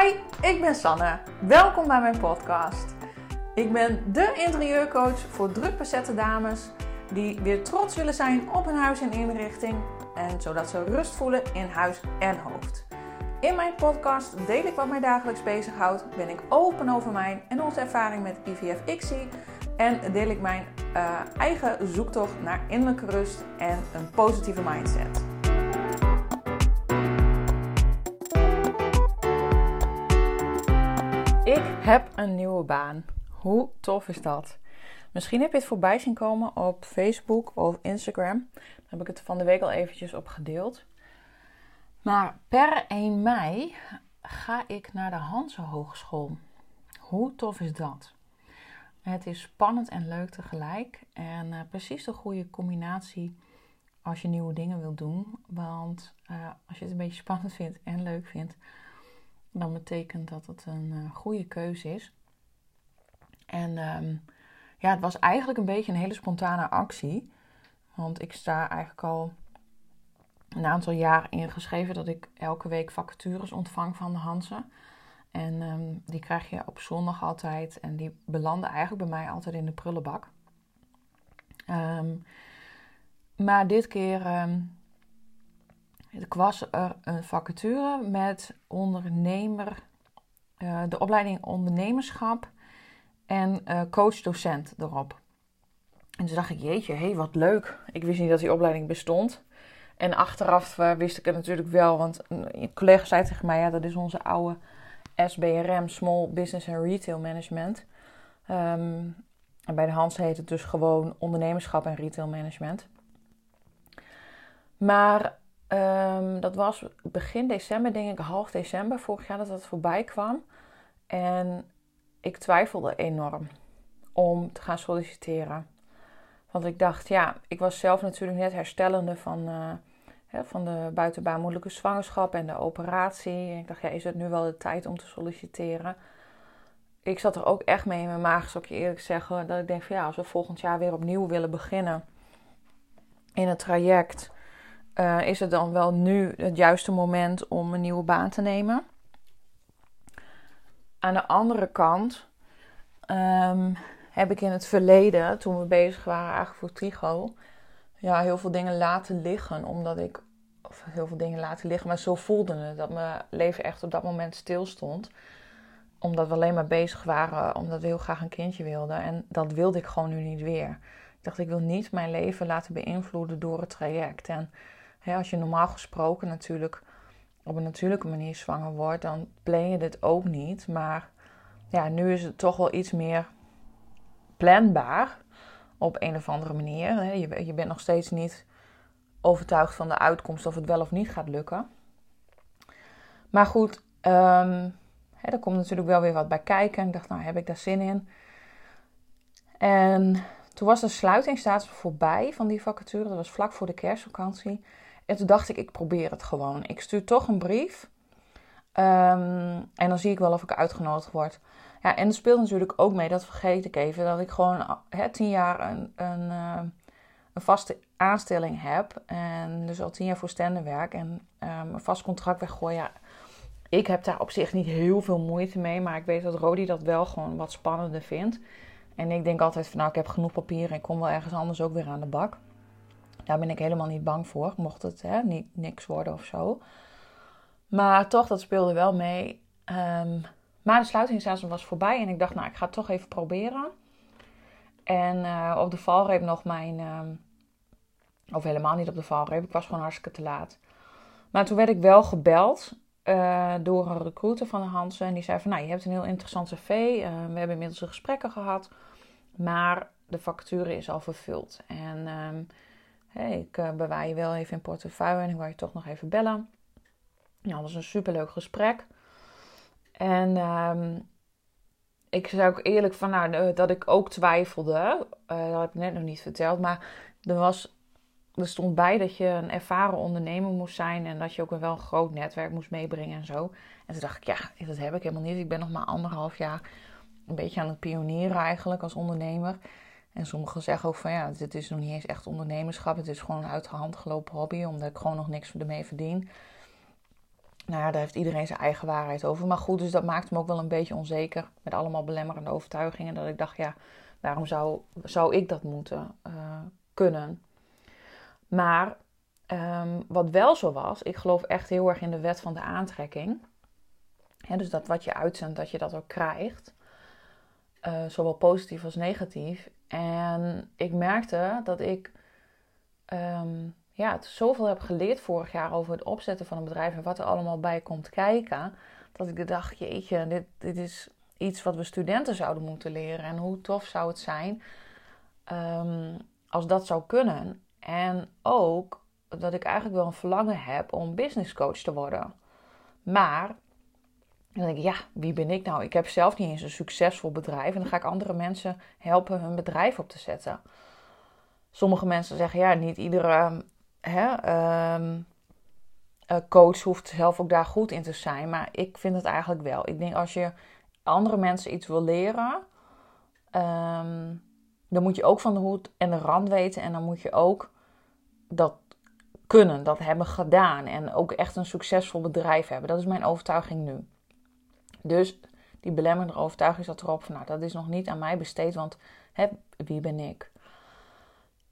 Hi, ik ben Sanne. Welkom bij mijn podcast. Ik ben de interieurcoach voor druk bezette dames die weer trots willen zijn op hun huis en inrichting en zodat ze rust voelen in huis en hoofd. In mijn podcast deel ik wat mij dagelijks bezighoudt, ben ik open over mijn en onze ervaring met IVF-ICSI en deel ik mijn uh, eigen zoektocht naar innerlijke rust en een positieve mindset. Ik heb een nieuwe baan. Hoe tof is dat? Misschien heb je het voorbij zien komen op Facebook of Instagram. Daar heb ik het van de week al eventjes op gedeeld. Maar per 1 mei ga ik naar de Hanse Hogeschool. Hoe tof is dat? Het is spannend en leuk tegelijk. En uh, precies de goede combinatie als je nieuwe dingen wilt doen. Want uh, als je het een beetje spannend vindt en leuk vindt, dan betekent dat het een uh, goede keuze is. En um, ja, het was eigenlijk een beetje een hele spontane actie. Want ik sta eigenlijk al een aantal jaar ingeschreven dat ik elke week vacatures ontvang van de Hansen. En um, die krijg je op zondag altijd. En die belanden eigenlijk bij mij altijd in de prullenbak. Um, maar dit keer ik was er een vacature met ondernemer, uh, de opleiding ondernemerschap en uh, coach-docent erop. En toen dacht ik, jeetje, hé, hey, wat leuk. Ik wist niet dat die opleiding bestond. En achteraf uh, wist ik het natuurlijk wel, want een collega zei tegen mij, ja, dat is onze oude SBRM, Small Business and Retail Management. Um, en bij de Hans heet het dus gewoon ondernemerschap en retail management. Maar um, dat was begin december, denk ik, half december vorig jaar dat dat voorbij kwam. En ik twijfelde enorm om te gaan solliciteren. Want ik dacht, ja, ik was zelf natuurlijk net herstellende van, uh, hè, van de buitenbaarmoedelijke zwangerschap en de operatie. En ik dacht, ja, is het nu wel de tijd om te solliciteren? Ik zat er ook echt mee in mijn maag, zal ik je eerlijk zeggen. Dat ik denk ja, als we volgend jaar weer opnieuw willen beginnen in het traject, uh, is het dan wel nu het juiste moment om een nieuwe baan te nemen? Aan de andere kant um, heb ik in het verleden, toen we bezig waren eigenlijk voor Trigo, ja, heel veel dingen laten liggen. Omdat ik, of heel veel dingen laten liggen, maar zo voelde het dat mijn leven echt op dat moment stil stond. Omdat we alleen maar bezig waren, omdat we heel graag een kindje wilden. En dat wilde ik gewoon nu niet weer. Ik dacht, ik wil niet mijn leven laten beïnvloeden door het traject. En als je normaal gesproken natuurlijk op een natuurlijke manier zwanger wordt, dan plan je dit ook niet. Maar ja, nu is het toch wel iets meer planbaar op een of andere manier. Je, je bent nog steeds niet overtuigd van de uitkomst of het wel of niet gaat lukken. Maar goed, um, hè, er komt natuurlijk wel weer wat bij kijken. Ik dacht, nou heb ik daar zin in? En toen was de sluitingsdatum voorbij van die vacature. Dat was vlak voor de kerstvakantie. En toen dacht ik, ik probeer het gewoon. Ik stuur toch een brief. Um, en dan zie ik wel of ik uitgenodigd word. Ja, en er speelt natuurlijk ook mee, dat vergeet ik even, dat ik gewoon tien jaar een, een, uh, een vaste aanstelling heb. En dus al tien jaar voor standen werk en een vast contract weggooien. Ja, ik heb daar op zich niet heel veel moeite mee, maar ik weet dat Rodi dat wel gewoon wat spannender vindt. En ik denk altijd van nou, ik heb genoeg papier en ik kom wel ergens anders ook weer aan de bak. Daar ben ik helemaal niet bang voor, mocht het hè, niet niks worden of zo. Maar toch, dat speelde wel mee. Um, maar de sluitingsdatum was voorbij en ik dacht, nou, ik ga het toch even proberen. En uh, op de valreep nog mijn. Uh, of helemaal niet op de valreep, ik was gewoon hartstikke te laat. Maar toen werd ik wel gebeld uh, door een recruiter van de Hansen. En die zei van, nou, je hebt een heel interessant cv. we hebben inmiddels gesprekken gehad. Maar de factuur is al vervuld. En um, hey, ik bewaar je wel even in portefeuille en ik wil je toch nog even bellen. Nou, dat was een superleuk gesprek. En um, ik zei ook eerlijk van, nou, dat ik ook twijfelde. Uh, dat heb ik net nog niet verteld. Maar er, was, er stond bij dat je een ervaren ondernemer moest zijn. En dat je ook wel een groot netwerk moest meebrengen en zo. En toen dacht ik, ja, dat heb ik helemaal niet. Ik ben nog maar anderhalf jaar een beetje aan het pionieren eigenlijk als ondernemer. En sommigen zeggen ook van, ja, dit is nog niet eens echt ondernemerschap. Het is gewoon een uit de hand gelopen hobby. Omdat ik gewoon nog niks ermee verdien. Nou ja, daar heeft iedereen zijn eigen waarheid over. Maar goed, dus dat maakte me ook wel een beetje onzeker. Met allemaal belemmerende overtuigingen. Dat ik dacht, ja, waarom zou, zou ik dat moeten uh, kunnen? Maar um, wat wel zo was, ik geloof echt heel erg in de wet van de aantrekking. dus dat wat je uitzendt, dat je dat ook krijgt. Uh, zowel positief als negatief. En ik merkte dat ik um, ja, zoveel heb geleerd vorig jaar over het opzetten van een bedrijf en wat er allemaal bij komt kijken. Dat ik dacht, jeetje, dit, dit is iets wat we studenten zouden moeten leren. En hoe tof zou het zijn um, als dat zou kunnen. En ook dat ik eigenlijk wel een verlangen heb om business coach te worden. Maar dan denk ik, ja, wie ben ik nou? Ik heb zelf niet eens een succesvol bedrijf. En dan ga ik andere mensen helpen hun bedrijf op te zetten. Sommige mensen zeggen, ja, niet iedere hè, ehm, coach hoeft zelf ook daar goed in te zijn. Maar ik vind het eigenlijk wel. Ik denk, als je andere mensen iets wil leren... Um, dan moet je ook van de hoed en de rand weten. En dan moet je ook dat kunnen, dat hebben gedaan. En ook echt een succesvol bedrijf hebben. Dat is mijn overtuiging nu. Dus die belemmerende overtuiging zat erop van, nou, dat is nog niet aan mij besteed, want hè, wie ben ik?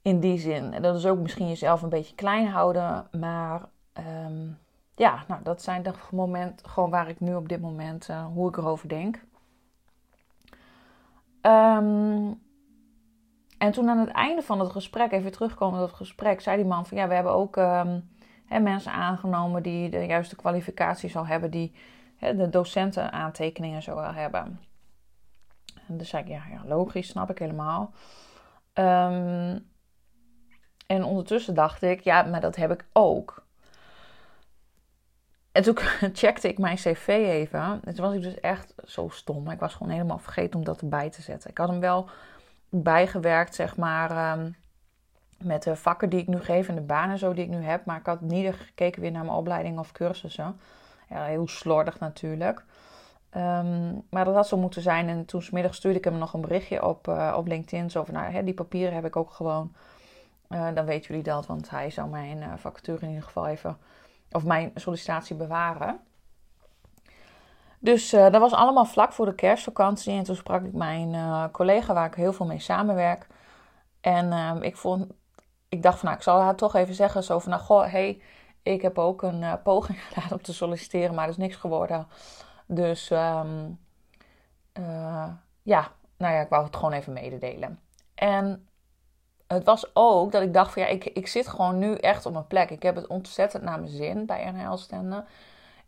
In die zin. En dat is ook misschien jezelf een beetje klein houden, maar ehm, ja, nou, dat zijn de momenten gewoon waar ik nu op dit moment, uh, hoe ik erover denk. Um, en toen aan het einde van het gesprek, even terugkomen op het gesprek, zei die man van ja, we hebben ook um, hè, mensen aangenomen die de juiste kwalificatie zal hebben, die de docenten aantekeningen zo wel hebben. En dus zei ik, ja, logisch, snap ik helemaal. Um, en ondertussen dacht ik, ja, maar dat heb ik ook. En toen checkte ik mijn cv even. En toen was ik dus echt zo stom. Ik was gewoon helemaal vergeten om dat erbij te zetten. Ik had hem wel bijgewerkt, zeg maar, ehm, met de vakken die ik nu geef en de banen zo die ik nu heb. Maar ik had niet gekeken weer naar mijn opleiding of cursussen. Heel slordig natuurlijk. Ehm, maar dat had zo moeten zijn. En toen smiddag stuurde ik hem nog een berichtje op, uh, op LinkedIn. Zo van, nou, hè, die papieren heb ik ook gewoon. Uh, dan weten jullie dat, want hij zou mijn uh, vacature in ieder geval even... Of mijn sollicitatie bewaren. Dus dat was allemaal vlak voor de kerstvakantie. En toen sprak ik mijn collega waar ik heel veel mee samenwerk. En uh, ik, vond, ik dacht van nou, ik zal haar toch even zeggen. Zo van nou, goh, hey, ik heb ook een eh, poging gedaan om te solliciteren, maar er is niks geworden. Dus um, ja, nou ja, ik wou het gewoon even mededelen. En het was ook dat ik dacht van ja, ik, ik zit gewoon nu echt op mijn plek. Ik heb het ontzettend naar mijn zin bij NHL Stenden.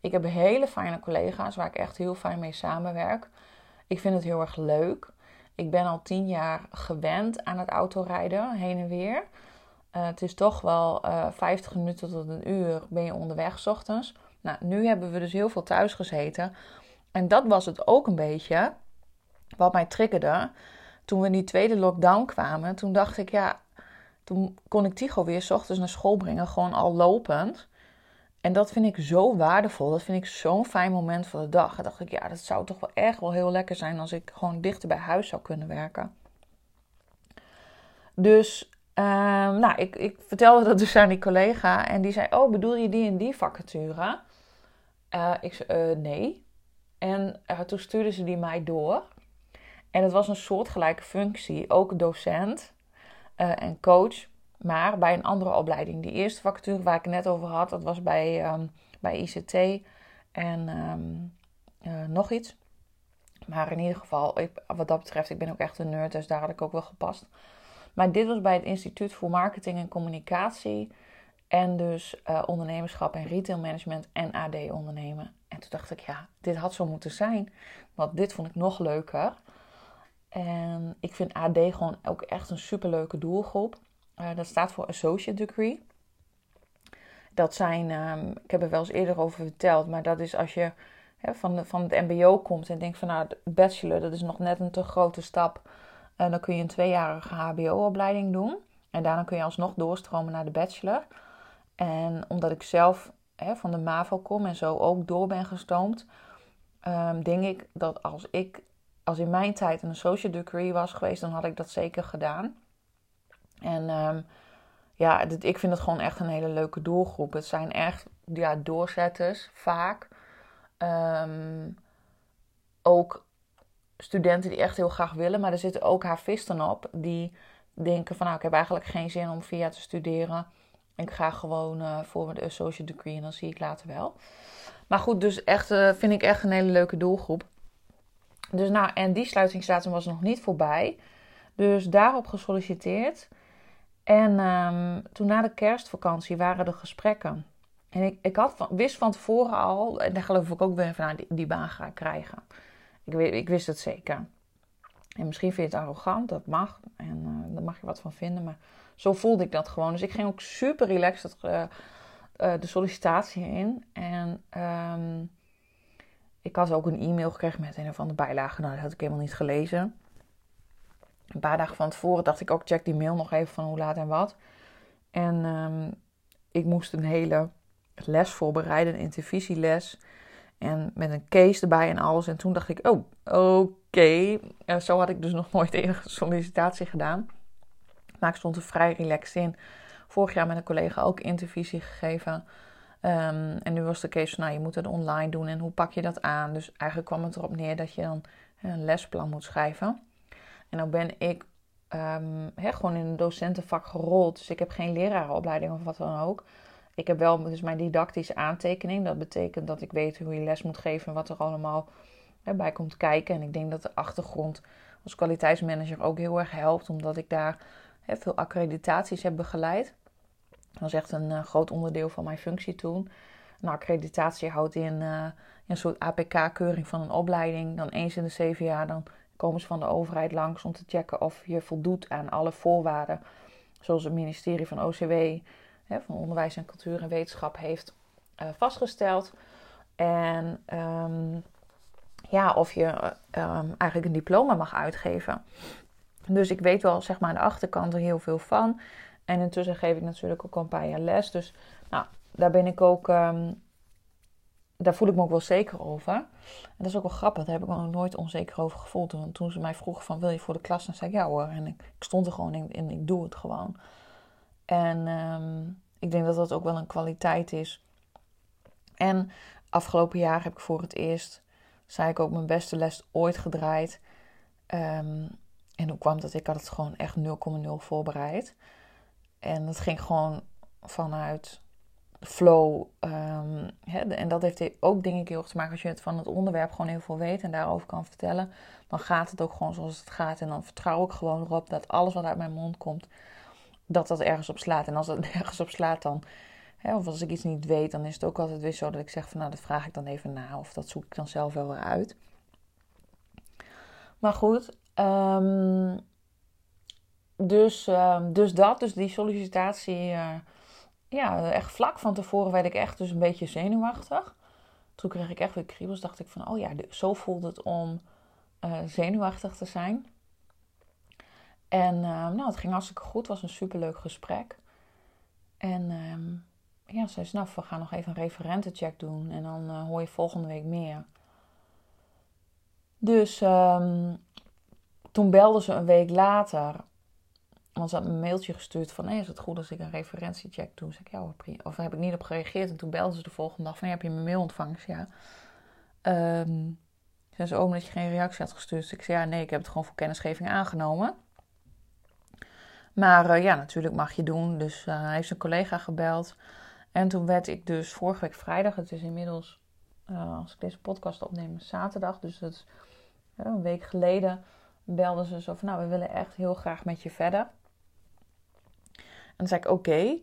Ik heb hele fijne collega's waar ik echt heel fijn mee samenwerk. Ik vind het heel erg leuk. Ik ben al tien jaar gewend aan het autorijden, heen en weer. Uh, het is toch wel uh, eh, 50 minuten tot een uur ben je onderweg s ochtends. Nou, nu hebben we dus heel veel thuis gezeten. En dat was het ook een beetje wat mij triggerde. Toen we in die tweede lockdown kwamen, toen dacht ik, ja, toen kon ik Tigo weer s ochtends naar school brengen, gewoon al lopend. En dat vind ik zo waardevol. Dat vind ik zo'n fijn moment van de dag. En dacht ik, ja, dat zou toch wel echt wel heel lekker zijn als ik gewoon dichter bij huis zou kunnen werken. Dus, ehm, nou, ik, ik vertelde dat dus aan die collega. En die zei, oh, bedoel je die en die vacature? Uh, ik zei, uh, nee. En uh, toen stuurde ze die mij door. En het was een soortgelijke functie. Ook docent en coach maar bij een andere opleiding. Die eerste vacature waar ik het net over had, dat was bij, um, bij ICT en uh, nog iets. Maar in ieder geval, ik, wat dat betreft, ik ben ook echt een nerd, dus daar had ik ook wel gepast. Maar dit was bij het Instituut voor Marketing en Communicatie. En dus uh, ondernemerschap en retailmanagement en AD ondernemen. En toen dacht ik, ja, dit had zo moeten zijn. Want dit vond ik nog leuker. En ik vind AD gewoon ook echt een superleuke doelgroep. Uh, dat staat voor Associate Degree. Dat zijn, um, ik heb er wel eens eerder over verteld, maar dat is als je van, de, van het MBO komt en denkt van nou, bachelor, dat is nog net een te grote stap. En dan kun je een tweejarige HBO-opleiding doen. En daarna kun je alsnog doorstromen naar de bachelor. En omdat ik zelf hè, van de MAVO kom en zo ook door ben gestoomd, um, denk ik dat als ik, als in mijn tijd een associate degree was geweest, dan had ik dat zeker gedaan. En um, ja, ik vind het gewoon echt een hele leuke doelgroep. Het zijn echt ja, doorzetters vaak. Ehm, ook studenten die echt heel graag willen, maar er zitten ook havisten op die denken van nou, ik heb eigenlijk geen zin om via te studeren. Ik ga gewoon uh, voor de associate degree en dan zie ik later wel. Maar goed, dus echt, uh, vind ik echt een hele leuke doelgroep. Dus nou, en die sluitingsdatum was nog niet voorbij. Dus daarop gesolliciteerd. En um, toen na de kerstvakantie waren er gesprekken. En ik, ik had wist van tevoren al, en daar geloof ik ook weer van, nou, die, die baan ga ik krijgen. Ik, ik wist het zeker. En misschien vind je het arrogant, dat mag. En uh, daar mag je wat van vinden. Maar zo voelde ik dat gewoon. Dus ik ging ook super relaxed uh, uh, de sollicitatie in. En um, ik had ook een e-mail gekregen met een of andere bijlage. Nou, dat had ik helemaal niet gelezen. Een paar dagen van tevoren dacht ik ook, check die mail nog even van hoe laat en wat. En um, ik moest een hele les voorbereiden, een intervisieles. En met een case erbij en alles. En toen dacht ik, oh, oké. Zo had ik dus nog nooit enige sollicitatie gedaan. Maar ik stond er vrij relaxed in. Vorig jaar met een collega ook intervisie gegeven. Um, en nu was de case van, nou, je moet het online doen. En hoe pak je dat aan? Dus eigenlijk kwam het erop neer dat je dan een lesplan moet schrijven. En dan ben ik um, gewoon in een docentenvak gerold. Dus ik heb geen lerarenopleiding of wat dan ook. Ik heb wel dus mijn didactische aantekening. Dat betekent dat ik weet hoe je les moet geven en wat er allemaal bij komt kijken. En ik denk dat de achtergrond als kwaliteitsmanager ook heel erg helpt, omdat ik daar veel accreditaties heb begeleid. Dat was echt een uh, groot onderdeel van mijn functie toen. Accreditatie houdt in uh, een soort APK-keuring van een opleiding. Dan eens in de zeven jaar dan komen ze van de overheid langs om te checken of je voldoet aan alle voorwaarden. Zoals het ministerie van OCW van Onderwijs en Cultuur en Wetenschap heeft uh, vastgesteld. En um, ja, of je um, eigenlijk een diploma mag uitgeven. Dus ik weet wel, zeg maar, aan de achterkant er heel veel van. En intussen geef ik natuurlijk ook al een paar jaar les. Dus nou, daar ben ik ook. Um, daar voel ik me ook wel zeker over. En dat is ook wel grappig. Daar heb ik me nog nooit onzeker over gevoeld. Toen ze mij vroegen van wil je voor de klas? Dan zei ik ja hoor. En ik, ik stond er gewoon in en ik doe het gewoon. En um, ik denk dat dat ook wel een kwaliteit is. En afgelopen jaar heb ik voor het eerst, zei ik ook, mijn beste les ooit gedraaid. Um, en hoe kwam dat? Ik had het gewoon echt 0,0 voorbereid. En dat ging gewoon vanuit flow. Hè, en dat heeft ook denk ik heel erg te maken als je het van het onderwerp gewoon heel veel weet en daarover kan vertellen. Dan gaat het ook gewoon zoals het gaat. En dan vertrouw ik gewoon erop dat alles wat uit mijn mond komt, dat dat ergens op slaat. En als dat ergens op slaat, dan. Hè, of als ik iets niet weet, dan is het ook altijd weer zo dat ik zeg van nou, dat vraag ik dan even na. Of dat zoek ik dan zelf wel weer uit. Maar goed. Um, dus, um, dus dat, dus die sollicitatie. Uh, ja, echt vlak van tevoren werd ik echt dus een beetje zenuwachtig. Toen kreeg ik echt weer kriebels. Dacht ik van, oh ja, zo voelt het om uh, zenuwachtig te zijn. En uh, nou, het ging hartstikke goed. Het was een superleuk gesprek. En uh, ja, ze zei, nou, we gaan nog even een referentencheck doen. En dan uh, hoor je volgende week meer. Dus um, toen belde ze een week later. Want ze had me een mailtje gestuurd van... Hey, is het goed als ik een referentiecheck doe? Zeg ik, ja Of heb ik niet op gereageerd. En toen belde ze de volgende dag van... heb je mijn mail ontvangen? Ja. Um, ze zei, oh, omdat je geen reactie had gestuurd. Dus ik zei, ja, nee, ik heb het gewoon voor kennisgeving aangenomen. Maar uh, ja, natuurlijk mag je doen. Dus uh, hij heeft zijn collega gebeld. En toen werd ik dus vorige week vrijdag, het is inmiddels, uh, als ik deze podcast opneem, zaterdag. Dus dat is een week geleden. Belden ze zo van, nou, we willen echt heel graag met je verder. En toen zei ik, oké.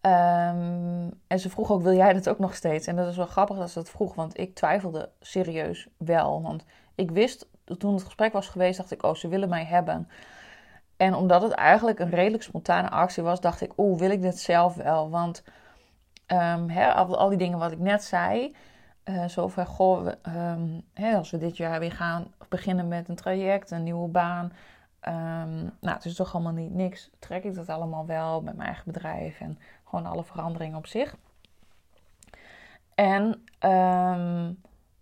Um, en ze vroeg ook, wil jij dat ook nog steeds? En dat is wel grappig dat ze dat vroeg, want ik twijfelde serieus wel. Want ik wist, toen het gesprek was geweest, dacht ik, oh, ze willen mij hebben. En omdat het eigenlijk een redelijk spontane actie was, dacht ik, oeh, wil ik dit zelf wel? Want hè, al, die dingen wat ik net zei, uh, zo van, goh, hè, als we dit jaar weer gaan beginnen met een traject, een nieuwe baan. Um, nou, het is toch allemaal niet niks. Trek ik dat allemaal wel met mijn eigen bedrijf en gewoon alle veranderingen op zich. En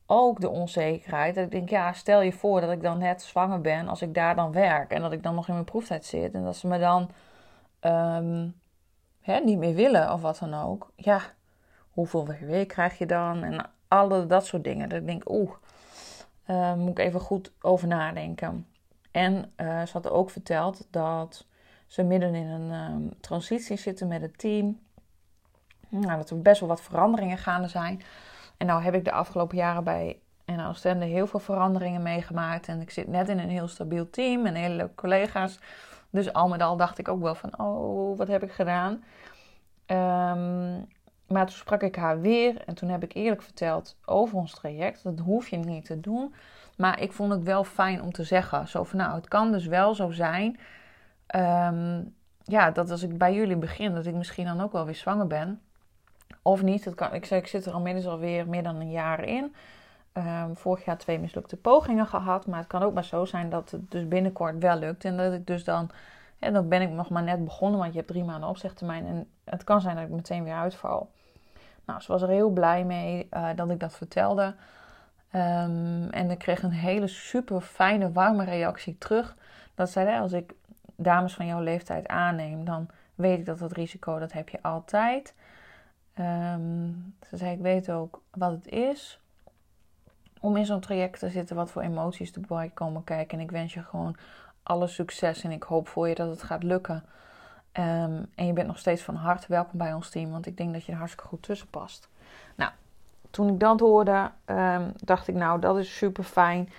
ook de onzekerheid. Dat ik denk, ja, stel je voor dat ik dan net zwanger ben als ik daar dan werk. En dat ik dan nog in mijn proeftijd zit. En dat ze me dan um, hè, niet meer willen of wat dan ook. Ja, hoeveel WW krijg je dan? En alle dat soort dingen. Dat ik denk, oeh, uh, moet ik even goed over nadenken. En uh, ze had ook verteld dat ze midden in een um, transitie zitten met het team. Nou, dat er best wel wat veranderingen gaande zijn. En nou heb ik de afgelopen jaren bij en Oostende heel veel veranderingen meegemaakt. En ik zit net in een heel stabiel team en hele leuke collega's. Dus al met al dacht ik ook wel van, oh, wat heb ik gedaan? Um, maar toen sprak ik haar weer en toen heb ik eerlijk verteld over ons traject. Dat hoef je niet te doen. Maar ik vond het wel fijn om te zeggen. Zo van, nou, het kan dus wel zo zijn. Um, ja, dat als ik bij jullie begin, dat ik misschien dan ook wel weer zwanger ben. Of niet. Dat ik ik zit er al alweer meer dan een jaar in. Um, vorig jaar twee mislukte pogingen gehad. Maar het kan ook maar zo zijn dat het dus binnenkort wel lukt. En dat ik dus dan. En dan ben ik nog maar net begonnen, want je hebt drie maanden opzegtermijn. En het kan zijn dat ik meteen weer uitval. Nou, ze was er heel blij mee uh, dat ik dat vertelde. Um, en ik kreeg een hele super fijne, warme reactie terug. Dat zei, als ik dames van jouw leeftijd aanneem, dan weet ik dat het risico, dat heb je altijd. Um, ze zei, ik weet ook wat het is om in zo'n traject te zitten, wat voor emoties erbij komen kijken. En ik wens je gewoon alle succes en ik hoop voor je dat het gaat lukken. Um, en je bent nog steeds van harte welkom bij ons team, want ik denk dat je er hartstikke goed tussen past. Nou, toen ik dat hoorde, um, dacht ik, nou, dat is super fijn.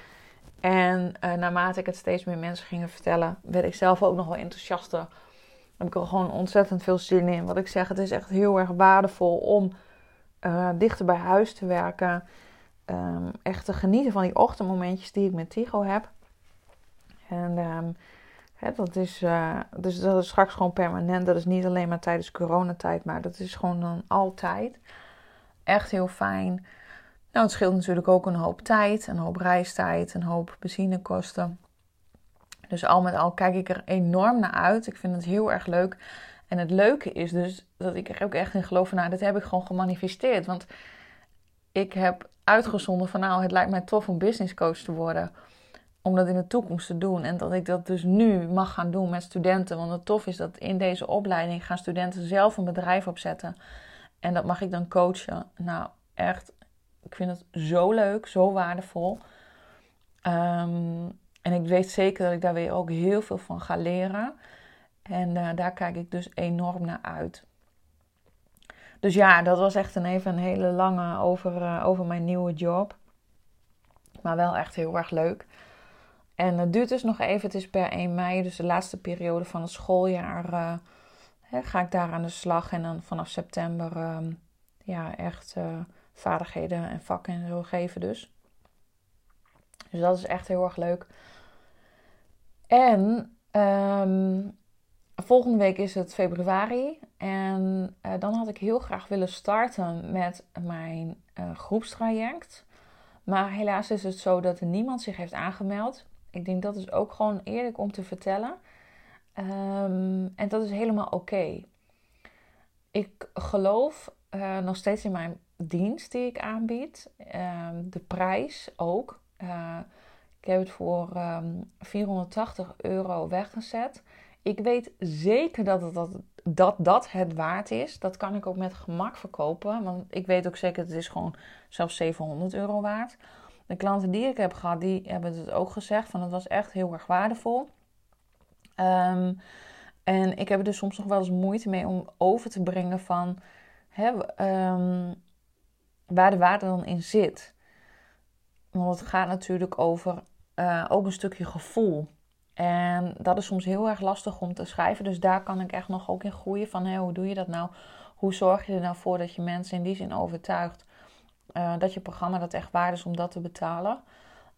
En uh, naarmate ik het steeds meer mensen gingen vertellen, werd ik zelf ook nog wel enthousiaster. Heb ik er gewoon ontzettend veel zin in. Wat ik zeg, het is echt heel erg waardevol om uh, dichter bij huis te werken. Um, echt te genieten van die ochtendmomentjes die ik met Tigo heb. En um, hè, dat, is, uh, dus dat is straks gewoon permanent. Dat is niet alleen maar tijdens coronatijd, maar dat is gewoon dan altijd. Echt heel fijn. Nou, het scheelt natuurlijk ook een hoop tijd, een hoop reistijd, een hoop benzinekosten. Dus al met al kijk ik er enorm naar uit. Ik vind het heel erg leuk. En het leuke is dus dat ik er ook echt in geloof van, nou, dat heb ik gewoon gemanifesteerd. Want ik heb uitgezonden van, nou, het lijkt mij tof om business coach te worden. Om dat in de toekomst te doen. En dat ik dat dus nu mag gaan doen met studenten. Want het tof is dat in deze opleiding gaan studenten zelf een bedrijf opzetten. En dat mag ik dan coachen. Nou, echt, ik vind het zo leuk, zo waardevol. Um, en ik weet zeker dat ik daar weer ook heel veel van ga leren. En uh, daar kijk ik dus enorm naar uit. Dus ja, dat was echt een, even een hele lange over, uh, over mijn nieuwe job. Maar wel echt heel erg leuk. En het duurt dus nog even. Het is per 1 mei, dus de laatste periode van het schooljaar. Hè, ga ik daar aan de slag. En dan vanaf september uh, ja, echt vaardigheden en vakken en zo geven dus. Dus dat is echt heel erg leuk. En um, volgende week is het februari. En uh, dan had ik heel graag willen starten met mijn uh, groepstraject. Maar helaas is het zo dat er niemand zich heeft aangemeld. Ik denk dat is ook gewoon eerlijk om te vertellen. Um, en dat is helemaal oké. Ik geloof uh, nog steeds in mijn dienst die ik aanbied. Um, de prijs ook. Ik heb het voor um, ehm, 480 euro weggezet. Ik weet zeker dat, het, dat, dat dat het waard is. Dat kan ik ook met gemak verkopen. Want ik weet ook zeker dat het is gewoon zelfs 700 euro waard. De klanten die ik heb gehad, die hebben het ook gezegd. Van het was echt heel erg waardevol. Um, en ik heb er dus soms nog wel eens moeite mee om over te brengen van hè, um, waar de waarde dan in zit. Want het gaat natuurlijk over uh, ook een stukje gevoel. En dat is soms heel erg lastig om te schrijven. Dus daar kan ik echt nog ook in groeien. Van hoe doe je dat nou? Hoe zorg je er nou voor dat je mensen in die zin overtuigt uh, dat je programma dat echt waard is om dat te betalen?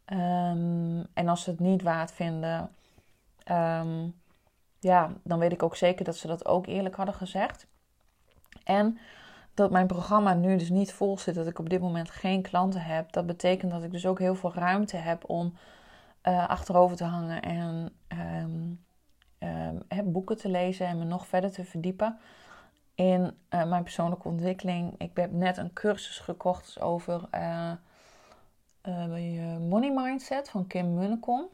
Um, en als ze het niet waard vinden, um, ja, dan weet ik ook zeker dat ze dat ook eerlijk hadden gezegd. En dat mijn programma nu dus niet vol zit, dat ik op dit moment geen klanten heb. Dat betekent dat ik dus ook heel veel ruimte heb om uh, achterover te hangen en um, um, boeken te lezen en me nog verder te verdiepen in uh, mijn persoonlijke ontwikkeling. Ik heb net een cursus gekocht dus over uh, money mindset van Kim Munnekom.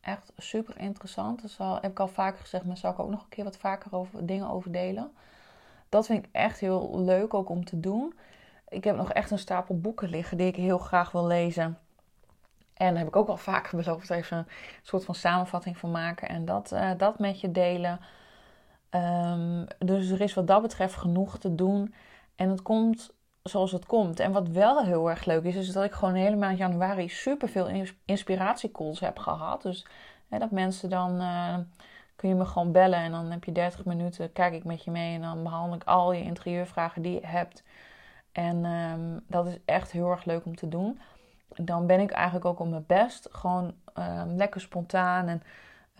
Echt super interessant. Dat heb ik al vaker gezegd, maar zal ik ook nog een keer wat vaker over dingen over delen. Dat vind ik echt heel leuk ook om te doen. Ik heb nog echt een stapel boeken liggen die ik heel graag wil lezen. En daar heb ik ook al vaak beloofd even een soort van samenvatting van maken en dat, uh, dat met je delen. Um, dus er is wat dat betreft genoeg te doen. En het komt zoals het komt. En wat wel heel erg leuk is, is dat ik gewoon hele maand januari super veel inspiratiecalls heb gehad. Dus hè, dat mensen dan uh, kun je me gewoon bellen en dan heb je 30 minuten, kijk ik met je mee en dan behandel ik al je interieurvragen die je hebt. En um, dat is echt heel erg leuk om te doen. Dan ben ik eigenlijk ook op mijn best. Gewoon um, lekker spontaan. En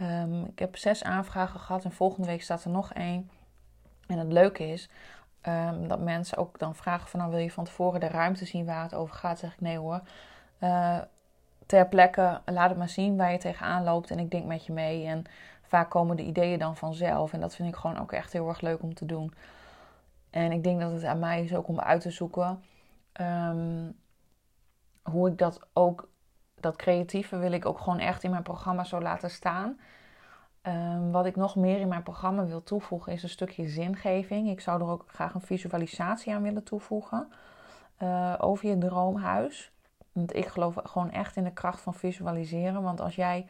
um, ik heb zes aanvragen gehad en volgende week staat er nog één. En het leuke is um, dat mensen ook dan vragen van... Nou, wil je van tevoren de ruimte zien waar het over gaat? zeg ik nee hoor. Uh, ter plekke, laat het maar zien waar je tegenaan loopt. En ik denk met je mee. En vaak komen de ideeën dan vanzelf. En dat vind ik gewoon ook echt heel erg leuk om te doen. En ik denk dat het aan mij is ook om uit te zoeken... hoe ik dat ook, dat creatieve wil ik ook gewoon echt in mijn programma zo laten staan. Um, wat ik nog meer in mijn programma wil toevoegen is een stukje zingeving. Ik zou er ook graag een visualisatie aan willen toevoegen uh, over je droomhuis. Want ik geloof gewoon echt in de kracht van visualiseren. Want als jij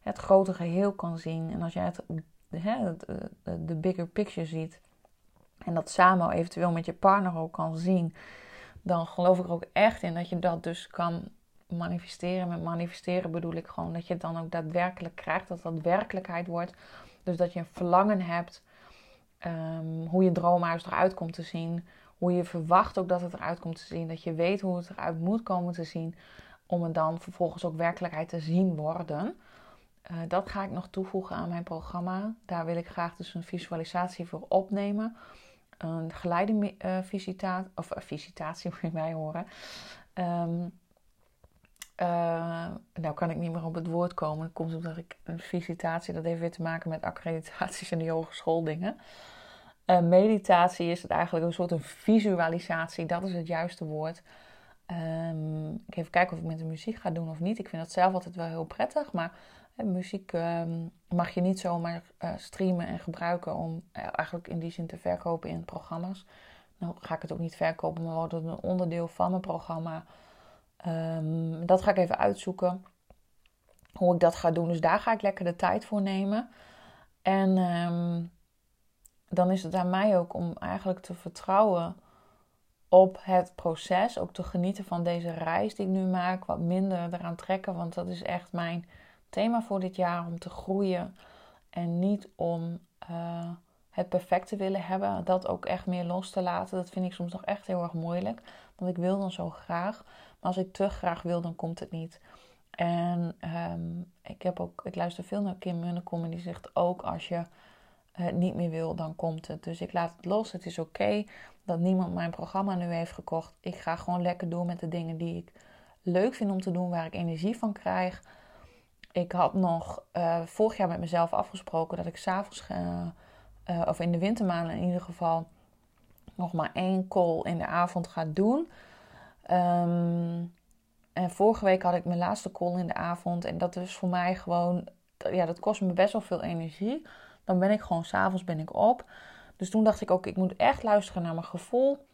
het grote geheel kan zien en als jij het, de bigger picture ziet en dat samen eventueel met je partner ook kan zien, dan geloof ik er ook echt in dat je dat dus kan manifesteren. Met manifesteren bedoel ik gewoon dat je het dan ook daadwerkelijk krijgt, dat dat werkelijkheid wordt. Dus dat je een verlangen hebt um, hoe je droomhuis eruit komt te zien. Hoe je verwacht ook dat het eruit komt te zien. Dat je weet hoe het eruit moet komen te zien. Om het dan vervolgens ook werkelijkheid te zien worden. Uh, dat ga ik nog toevoegen aan mijn programma. Daar wil ik graag dus een visualisatie voor opnemen een geleide visitatie, of visitatie moet je mij horen. Um, nou kan ik niet meer op het woord komen. Dat komt omdat ik een visitatie, dat heeft weer te maken met accreditaties en die hogeschooldingen. Meditatie is het eigenlijk een soort een visualisatie, dat is het juiste woord. Um, ik even kijken of ik met de muziek ga doen of niet. Ik vind dat zelf altijd wel heel prettig, maar muziek ehm, mag je niet zomaar uh, streamen en gebruiken om uh, eigenlijk in die zin te verkopen in programma's. Nou ga ik het ook niet verkopen, maar wordt het een onderdeel van mijn programma. Um, dat ga ik even uitzoeken. Hoe ik dat ga doen. Dus daar ga ik lekker de tijd voor nemen. En um, dan is het aan mij ook om eigenlijk te vertrouwen op het proces. Ook te genieten van deze reis die ik nu maak. Wat minder eraan trekken, want dat is echt mijn thema voor dit jaar om te groeien en niet om uh, het perfect te willen hebben. Dat ook echt meer los te laten. Dat vind ik soms nog echt heel erg moeilijk. Want ik wil dan zo graag. Maar als ik te graag wil, dan komt het niet. En um, ik, heb ook, ik luister veel naar Kim Munnekom en die zegt ook als je het niet meer wil, dan komt het. Dus ik laat het los. Het is oké dat niemand mijn programma nu heeft gekocht. Ik ga gewoon lekker door met de dingen die ik leuk vind om te doen, waar ik energie van krijg. Ik had nog uh, vorig jaar met mezelf afgesproken dat ik s'avonds, uh, of in de wintermaanden in ieder geval, nog maar één call in de avond ga doen. Um, en vorige week had ik mijn laatste call in de avond. En dat is voor mij gewoon, ja, dat kost me best wel veel energie. Dan ben ik gewoon, s'avonds ben ik op. Dus toen dacht ik ook, ik moet echt luisteren naar mijn gevoel.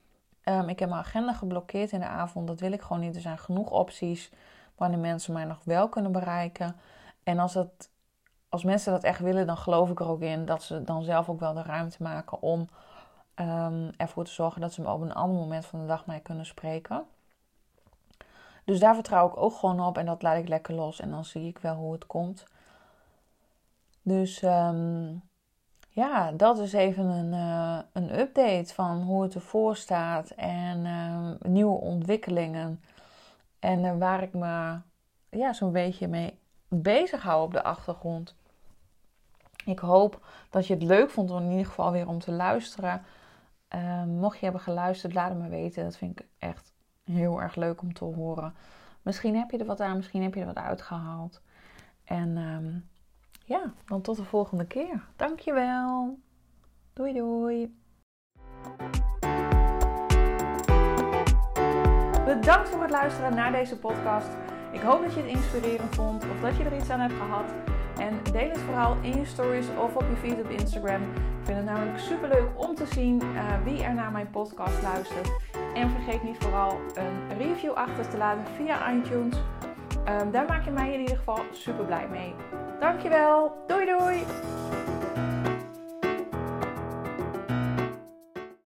Um, ik heb mijn agenda geblokkeerd in de avond. Dat wil ik gewoon niet. Er zijn genoeg opties wanneer mensen mij nog wel kunnen bereiken. En als, het, als mensen dat echt willen, dan geloof ik er ook in dat ze dan zelf ook wel de ruimte maken om um, ervoor te zorgen dat ze me op een ander moment van de dag mij kunnen spreken. Dus daar vertrouw ik ook gewoon op en dat laat ik lekker los en dan zie ik wel hoe het komt. Dus um, ja, dat is even een, uh, een update van hoe het ervoor staat en uh, nieuwe ontwikkelingen. En uh, waar ik me ja, zo'n beetje mee bezig hou op de achtergrond. Ik hoop dat je het leuk vond om in ieder geval weer om te luisteren. Ehm, mocht je hebben geluisterd, laat het me weten. Dat vind ik echt heel erg leuk om te horen. Misschien heb je er wat aan, misschien heb je er wat uitgehaald. En um, ja, dan tot de volgende keer. Dankjewel. Doei doei. Bedankt voor het luisteren naar deze podcast. Ik hoop dat je het inspirerend vond of dat je er iets aan hebt gehad. En deel het vooral in je stories of op je feed op Instagram. Ik vind het namelijk super leuk om te zien uh, wie er naar mijn podcast luistert. En vergeet niet vooral een review achter te laten via iTunes. Um, daar maak je mij in ieder geval super blij mee. Dankjewel. Doei doei.